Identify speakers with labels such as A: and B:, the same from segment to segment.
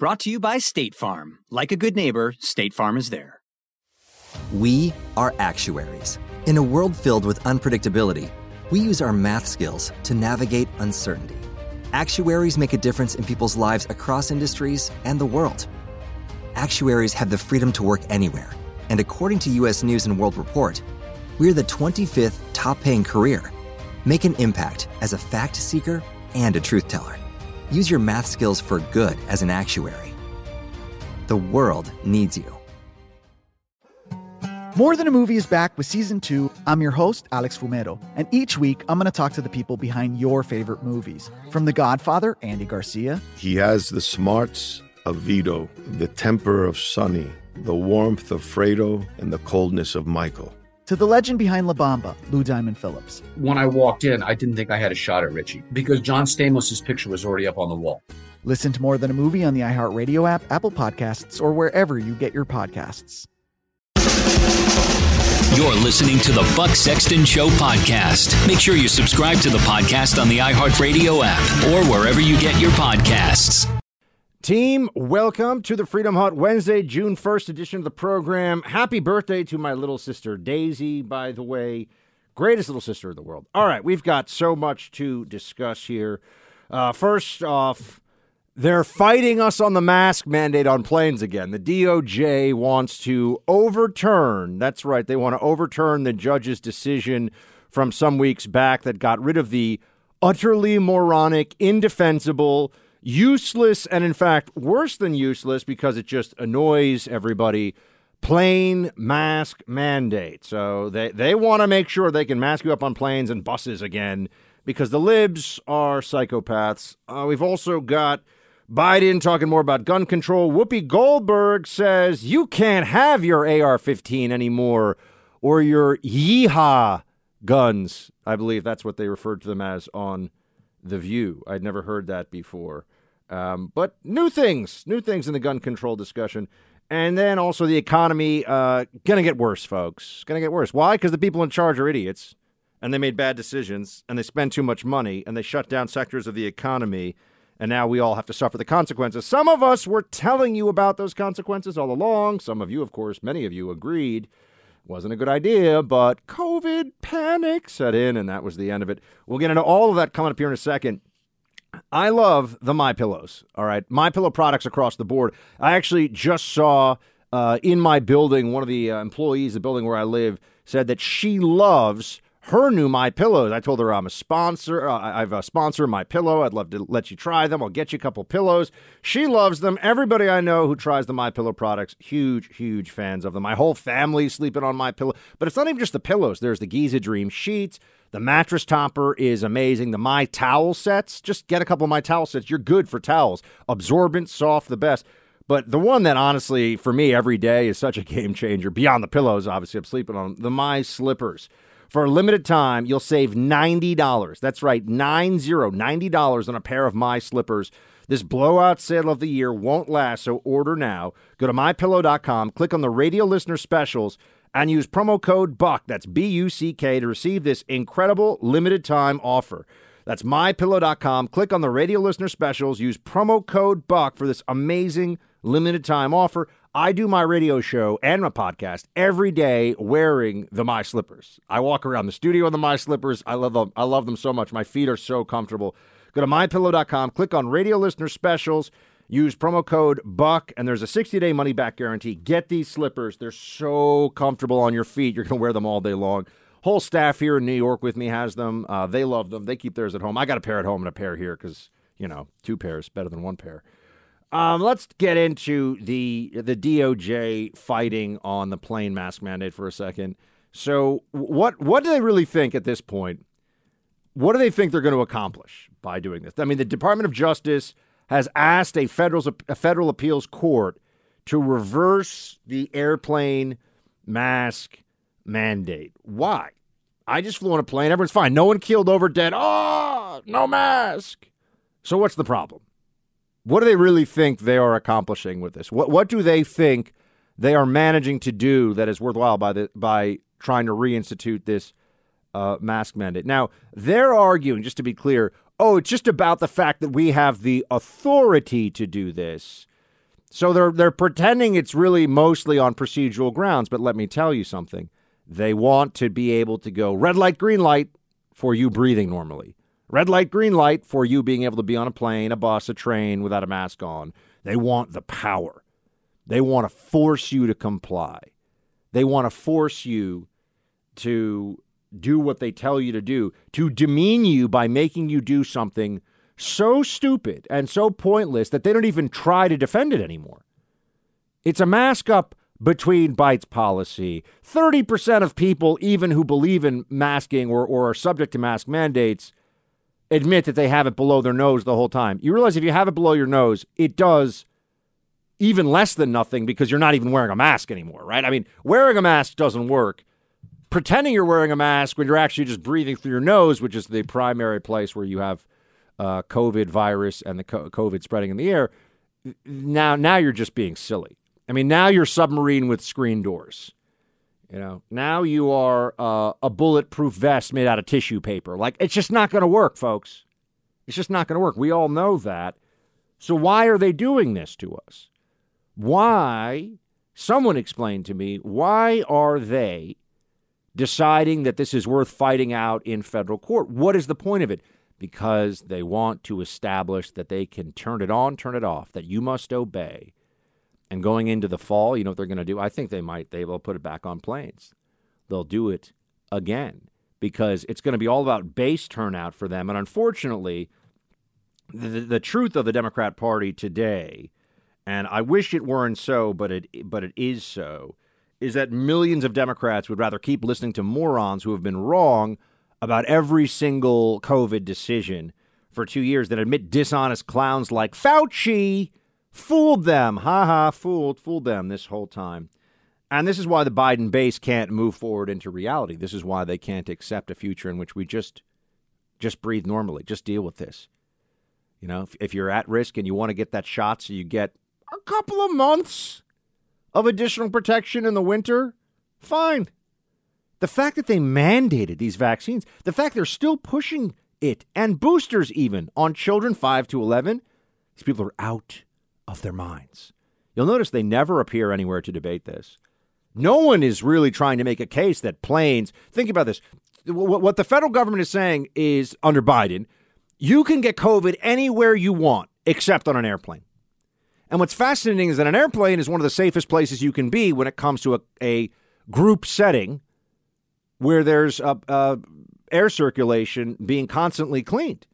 A: Brought to you by State Farm. Like a good neighbor, State Farm is there.
B: We are actuaries. In a world filled with unpredictability, we use our math skills to navigate uncertainty. Actuaries make a difference in people's lives across industries and the world. Actuaries have the freedom to work anywhere, and according to US News and World Report, we're the 25th top paying career. Make an impact as a fact seeker and a truth teller. Use your math skills for good as an actuary. The world needs you.
C: More Than a Movie is back with season two. I'm your host, Alex Fumero, and each week I'm going to talk to the people behind your favorite movies. From The Godfather, Andy Garcia.
D: He has the smarts of Vito, the temper of Sonny, the warmth of Fredo, and the coldness of Michael
C: to the legend behind La Bamba, Lou Diamond Phillips.
E: When I walked in, I didn't think I had a shot at Richie because John Stamos' picture was already up on the wall.
C: Listen to More Than a Movie on the iHeartRadio app, Apple Podcasts, or wherever you get your podcasts.
F: You're listening to the Buck Sexton Show podcast. Make sure you subscribe to the podcast on the iHeartRadio app or wherever you get your podcasts.
G: Team, welcome to the Freedom Hut Wednesday, June 1st edition of the program. Happy birthday to my little sister Daisy, by the way. Greatest little sister in the world. All right, we've got so much to discuss here. Uh, first off, they're fighting us on the mask mandate on planes again. The DOJ wants to overturn, that's right, they want to overturn the judge's decision from some weeks back that got rid of the utterly moronic, indefensible, useless and in fact worse than useless because it just annoys everybody. Plane mask mandate. So they, they want to make sure they can mask you up on planes and buses again because the libs are psychopaths. Uh, we've also got biden talking more about gun control. Whoopi goldberg says you can't have your ar-15 anymore or your yeehaw guns. I believe that's what they referred to them as on the View. I'd never heard that before. Um, but new things, new things in the gun control discussion. And then also the economy, uh, gonna get worse, folks. Gonna get worse. Why? Because the people in charge are idiots, and they made bad decisions, and they spend too much money, and they shut down sectors of the economy, and now we all have to suffer the consequences. Some of us were telling you about those consequences all along. Some of you, of course, many of you agreed wasn't a good idea, but COVID panic set in, and that was the end of it. We'll get into all of that coming up here in a second. I love the My Pillows. All right, My Pillow products across the board. I actually just saw uh, in my building one of the uh, employees, the building where I live, said that she loves her new My Pillows. I told her I'm a sponsor. Uh, I've a sponsor My Pillow. I'd love to let you try them. I'll get you a couple pillows. She loves them. Everybody I know who tries the My Pillow products, huge, huge fans of them. My whole family's sleeping on My Pillow. But it's not even just the pillows. There's the Giza Dream sheets. The mattress topper is amazing. The My Towel sets, just get a couple of My Towel sets. You're good for towels. Absorbent, soft, the best. But the one that honestly, for me, every day is such a game changer, beyond the pillows, obviously, I'm sleeping on the My Slippers. For a limited time, you'll save $90. That's right, nine zero, $90 on a pair of My Slippers. This blowout sale of the year won't last, so order now. Go to mypillow.com, click on the radio listener specials, and use promo code BUCK, that's B U C K, to receive this incredible limited time offer. That's mypillow.com. Click on the radio listener specials, use promo code BUCK for this amazing limited time offer. I do my radio show and my podcast every day wearing the My Slippers. I walk around the studio in the My Slippers. I love them. I love them so much. My feet are so comfortable. Go to mypillow.com, click on radio listener specials, use promo code BUCK, and there's a 60 day money back guarantee. Get these slippers. They're so comfortable on your feet. You're going to wear them all day long. Whole staff here in New York with me has them. Uh, they love them. They keep theirs at home. I got a pair at home and a pair here because, you know, two pairs better than one pair. Um, let's get into the the DOJ fighting on the plane mask mandate for a second. So, what what do they really think at this point? What do they think they're going to accomplish by doing this? I mean, the Department of Justice has asked a federal a federal appeals court to reverse the airplane mask mandate. Why? I just flew on a plane. Everyone's fine. No one killed over dead. Oh, no mask. So what's the problem? What do they really think they are accomplishing with this? What what do they think they are managing to do that is worthwhile by the by trying to reinstitute this uh, mask mandate? Now they're arguing, just to be clear, oh, it's just about the fact that we have the authority to do this. So they're they're pretending it's really mostly on procedural grounds. But let me tell you something: they want to be able to go red light, green light for you breathing normally. Red light, green light for you being able to be on a plane, a bus, a train without a mask on. They want the power. They want to force you to comply. They want to force you to do what they tell you to do, to demean you by making you do something so stupid and so pointless that they don't even try to defend it anymore. It's a mask up between bites policy. 30% of people, even who believe in masking or, or are subject to mask mandates, admit that they have it below their nose the whole time. You realize if you have it below your nose, it does even less than nothing because you're not even wearing a mask anymore, right? I mean, wearing a mask doesn't work. Pretending you're wearing a mask when you're actually just breathing through your nose, which is the primary place where you have uh, COVID virus and the COVID spreading in the air, now now you're just being silly. I mean, now you're submarine with screen doors. You know, now you are uh, a bulletproof vest made out of tissue paper. Like, it's just not going to work, folks. It's just not going to work. We all know that. So, why are they doing this to us? Why, someone explained to me, why are they deciding that this is worth fighting out in federal court? What is the point of it? Because they want to establish that they can turn it on, turn it off, that you must obey and going into the fall, you know what they're going to do? I think they might. They will put it back on planes. They'll do it again because it's going to be all about base turnout for them. And unfortunately, the, the truth of the Democrat Party today, and I wish it weren't so, but it but it is so, is that millions of Democrats would rather keep listening to morons who have been wrong about every single COVID decision for two years than admit dishonest clowns like Fauci Fooled them. Ha ha, fooled, fooled them this whole time. And this is why the Biden base can't move forward into reality. This is why they can't accept a future in which we just just breathe normally, just deal with this. You know, if, if you're at risk and you want to get that shot so you get a couple of months of additional protection in the winter, fine. The fact that they mandated these vaccines, the fact they're still pushing it and boosters even on children 5 to 11, these people are out of their minds. You'll notice they never appear anywhere to debate this. No one is really trying to make a case that planes, think about this. What the federal government is saying is under Biden, you can get COVID anywhere you want except on an airplane. And what's fascinating is that an airplane is one of the safest places you can be when it comes to a, a group setting where there's a, a air circulation being constantly cleaned.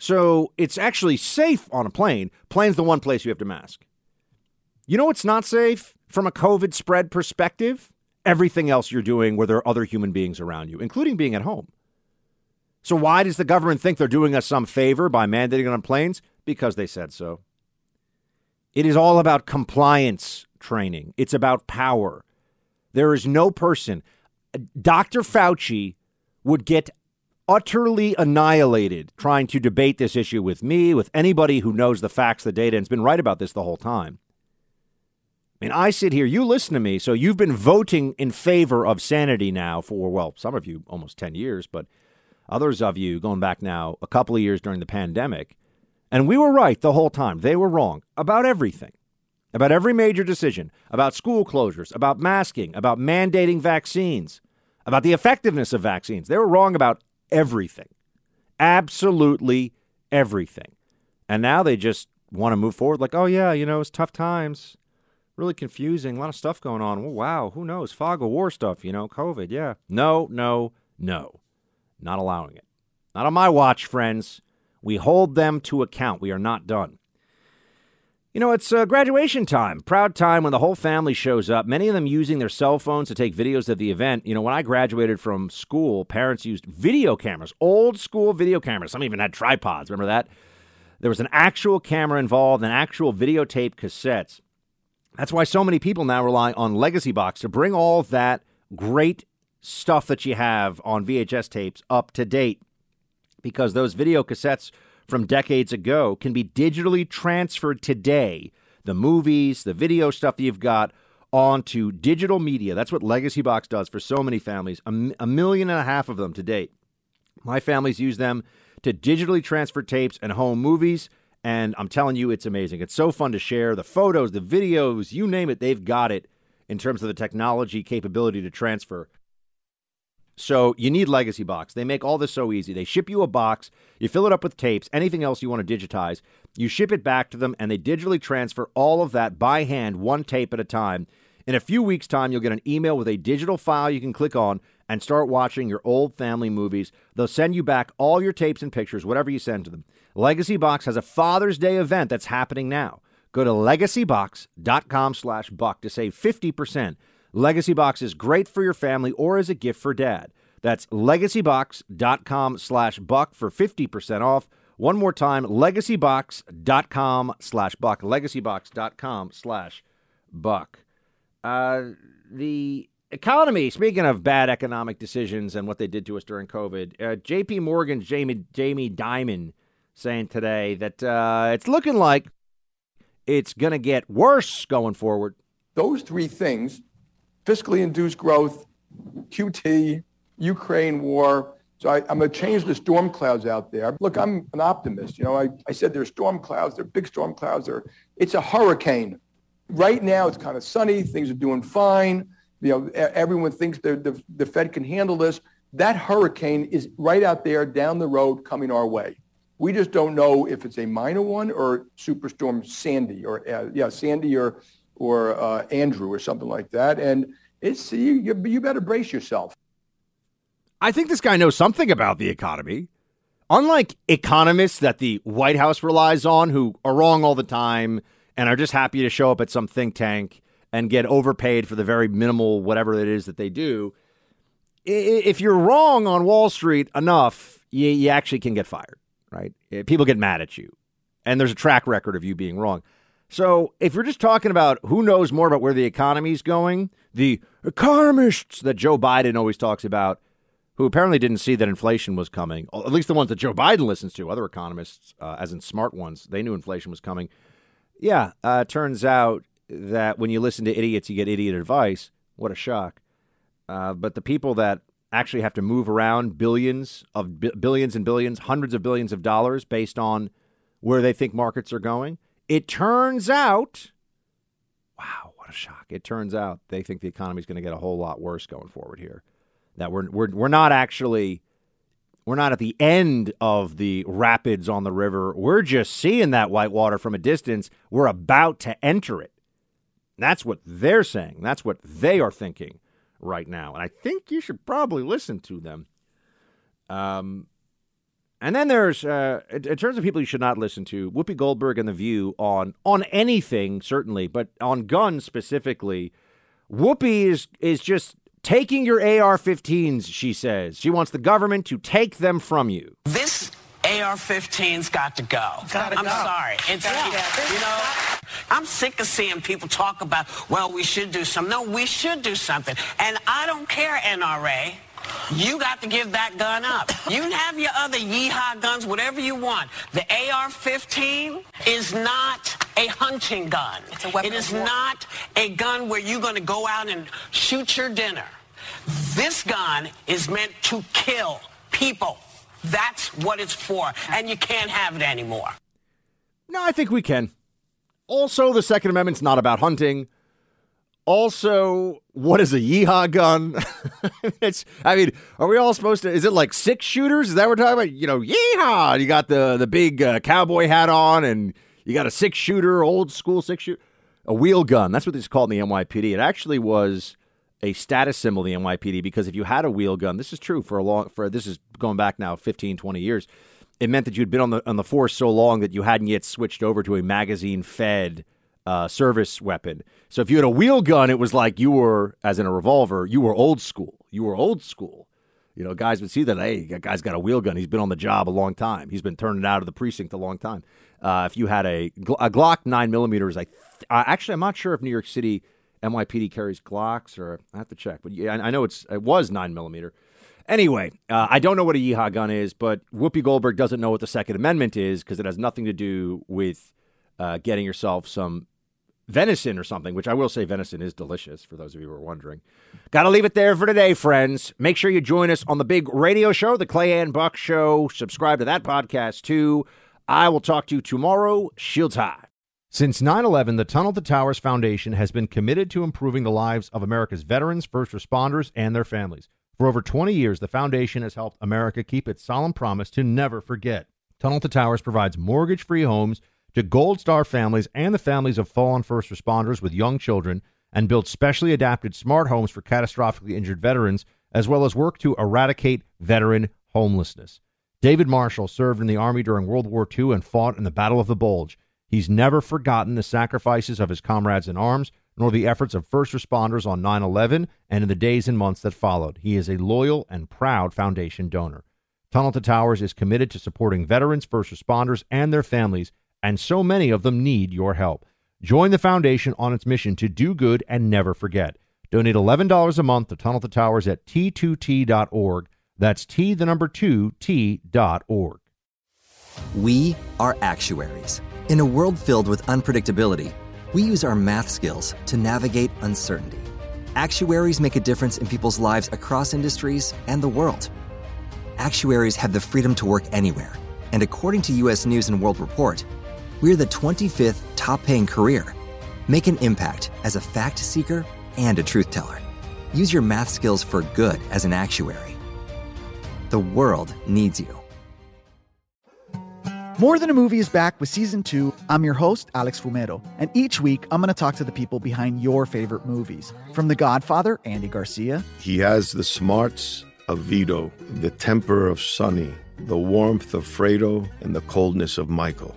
G: So it's actually safe on a plane. Plane's the one place you have to mask. You know what's not safe from a COVID spread perspective? Everything else you're doing where there are other human beings around you, including being at home. So why does the government think they're doing us some favor by mandating it on planes? Because they said so. It is all about compliance training. It's about power. There is no person. Dr. Fauci would get utterly annihilated trying to debate this issue with me, with anybody who knows the facts, the data, and has been right about this the whole time. I mean, I sit here, you listen to me, so you've been voting in favor of sanity now for, well, some of you almost 10 years, but others of you going back now a couple of years during the pandemic. And we were right the whole time. They were wrong about everything, about every major decision, about school closures, about masking, about mandating vaccines, about the effectiveness of vaccines. They were wrong about everything, absolutely everything. And now they just want to move forward like, oh, yeah, you know, it's tough times really confusing. A lot of stuff going on. Well, wow, who knows? Fog of war stuff, you know, COVID. Yeah. No, no, no. Not allowing it. Not on my watch, friends. We hold them to account. We are not done. You know, it's uh, graduation time, proud time when the whole family shows up, many of them using their cell phones to take videos of the event. You know, when I graduated from school, parents used video cameras, old school video cameras. Some even had tripods. Remember that? There was an actual camera involved, an actual videotape cassettes. That's why so many people now rely on Legacy Box to bring all that great stuff that you have on VHS tapes up to date because those video cassettes from decades ago can be digitally transferred today. The movies, the video stuff that you've got onto digital media. That's what Legacy Box does for so many families, a, a million and a half of them to date. My families use them to digitally transfer tapes and home movies and I'm telling you, it's amazing. It's so fun to share the photos, the videos, you name it, they've got it in terms of the technology capability to transfer. So you need Legacy Box. They make all this so easy. They ship you a box, you fill it up with tapes, anything else you want to digitize, you ship it back to them, and they digitally transfer all of that by hand, one tape at a time. In a few weeks' time, you'll get an email with a digital file you can click on and start watching your old family movies. They'll send you back all your tapes and pictures, whatever you send to them. Legacy Box has a Father's Day event that's happening now. Go to legacybox.com slash buck to save 50%. Legacy Box is great for your family or as a gift for dad. That's legacybox.com slash buck for 50% off. One more time, legacybox.com slash buck. Legacybox.com slash buck. Uh, the economy, speaking of bad economic decisions and what they did to us during COVID, uh, JP Morgan's Jamie, Jamie Dimon saying today that uh, it's looking like it's going to get worse going forward.
H: Those three things fiscally induced growth, QT, Ukraine war. So I, am going to change the storm clouds out there. Look, I'm an optimist. You know, I, I said there's storm clouds, they're big storm clouds. They're, it's a hurricane. Right now, it's kind of sunny. Things are doing fine. You know, everyone thinks the, the Fed can handle this. That hurricane is right out there down the road coming our way. We just don't know if it's a minor one or Superstorm Sandy or uh, yeah Sandy or or uh, Andrew or something like that. And it's you, you you better brace yourself.
G: I think this guy knows something about the economy. Unlike economists that the White House relies on, who are wrong all the time and are just happy to show up at some think tank and get overpaid for the very minimal whatever it is that they do. If you're wrong on Wall Street enough, you, you actually can get fired right? People get mad at you, and there's a track record of you being wrong. So if you're just talking about who knows more about where the economy's going, the economists that Joe Biden always talks about, who apparently didn't see that inflation was coming, at least the ones that Joe Biden listens to, other economists, uh, as in smart ones, they knew inflation was coming. Yeah, uh, turns out that when you listen to idiots, you get idiot advice. What a shock. Uh, but the people that actually have to move around billions of billions and billions, hundreds of billions of dollars based on where they think markets are going. It turns out, wow, what a shock! It turns out they think the economy is going to get a whole lot worse going forward here. That we're we're we're not actually we're not at the end of the rapids on the river. We're just seeing that white water from a distance. We're about to enter it. That's what they're saying. That's what they are thinking right now. And I think you should probably listen to them. Um, and then there's, uh, in, in, terms of people you should not listen to, Whoopi Goldberg and The View on on anything certainly, but on guns specifically. Whoopi is is just taking your AR-15s. She says she wants the government to take them from you.
I: This AR-15's got to go.
J: Gotta
I: I'm
J: go.
I: sorry. It's
J: yeah.
I: you know. I'm sick of seeing people talk about, well, we should do something. No, we should do something. And I don't care, NRA. You got to give that gun up. You can have your other yeehaw guns, whatever you want. The AR-15 is not a hunting gun.
J: It's a weapon
I: It is not a gun where you're going to go out and shoot your dinner. This gun is meant to kill people. That's what it's for, and you can't have it anymore.
G: No, I think we can. Also, the Second Amendment's not about hunting. Also, what is a yeehaw gun? it's. I mean, are we all supposed to? Is it like six shooters? Is that what we're talking about? You know, yeehaw! You got the the big uh, cowboy hat on, and you got a six shooter, old school six shooter, a wheel gun. That's what it's called in the NYPD. It actually was a status symbol in the NYPD because if you had a wheel gun, this is true for a long for this is going back now 15, 20 years. It meant that you'd been on the on the force so long that you hadn't yet switched over to a magazine fed uh, service weapon. So if you had a wheel gun, it was like you were, as in a revolver, you were old school. You were old school. You know, guys would see that. Hey, that guy's got a wheel gun. He's been on the job a long time. He's been turning out of the precinct a long time. Uh, if you had a, a Glock nine millimeters, I th- uh, actually I'm not sure if New York City NYPD carries Glocks or I have to check, but yeah, I, I know it's it was nine millimeter. Anyway, uh, I don't know what a yeehaw gun is, but Whoopi Goldberg doesn't know what the Second Amendment is because it has nothing to do with uh, getting yourself some venison or something, which I will say venison is delicious for those of you who are wondering. Got to leave it there for today, friends. Make sure you join us on the big radio show, the Clay and Buck Show. Subscribe to that podcast too. I will talk to you tomorrow. Shields high. Since 9 11, the Tunnel to Towers Foundation has been committed to improving the lives of America's veterans, first responders, and their families. For over 20 years, the foundation has helped America keep its solemn promise to never forget. Tunnel to Towers provides mortgage free homes to Gold Star families and the families of fallen first responders with young children and build specially adapted smart homes for catastrophically injured veterans, as well as work to eradicate veteran homelessness. David Marshall served in the Army during World War II and fought in the Battle of the Bulge. He's never forgotten the sacrifices of his comrades in arms, nor the efforts of first responders on 9 11 and in the days and months that followed. He is a loyal and proud foundation donor. Tunnel to Towers is committed to supporting veterans, first responders, and their families, and so many of them need your help. Join the foundation on its mission to do good and never forget. Donate $11 a month to Tunnel to Towers at t2t.org. That's T, the number 2, T.org.
B: We are actuaries. In a world filled with unpredictability, we use our math skills to navigate uncertainty. Actuaries make a difference in people's lives across industries and the world. Actuaries have the freedom to work anywhere, and according to US News and World Report, we're the 25th top paying career. Make an impact as a fact seeker and a truth teller. Use your math skills for good as an actuary. The world needs you.
C: More Than a Movie is back with season two. I'm your host, Alex Fumero, and each week I'm going to talk to the people behind your favorite movies. From The Godfather, Andy Garcia,
D: He has the smarts of Vito, the temper of Sonny, the warmth of Fredo, and the coldness of Michael.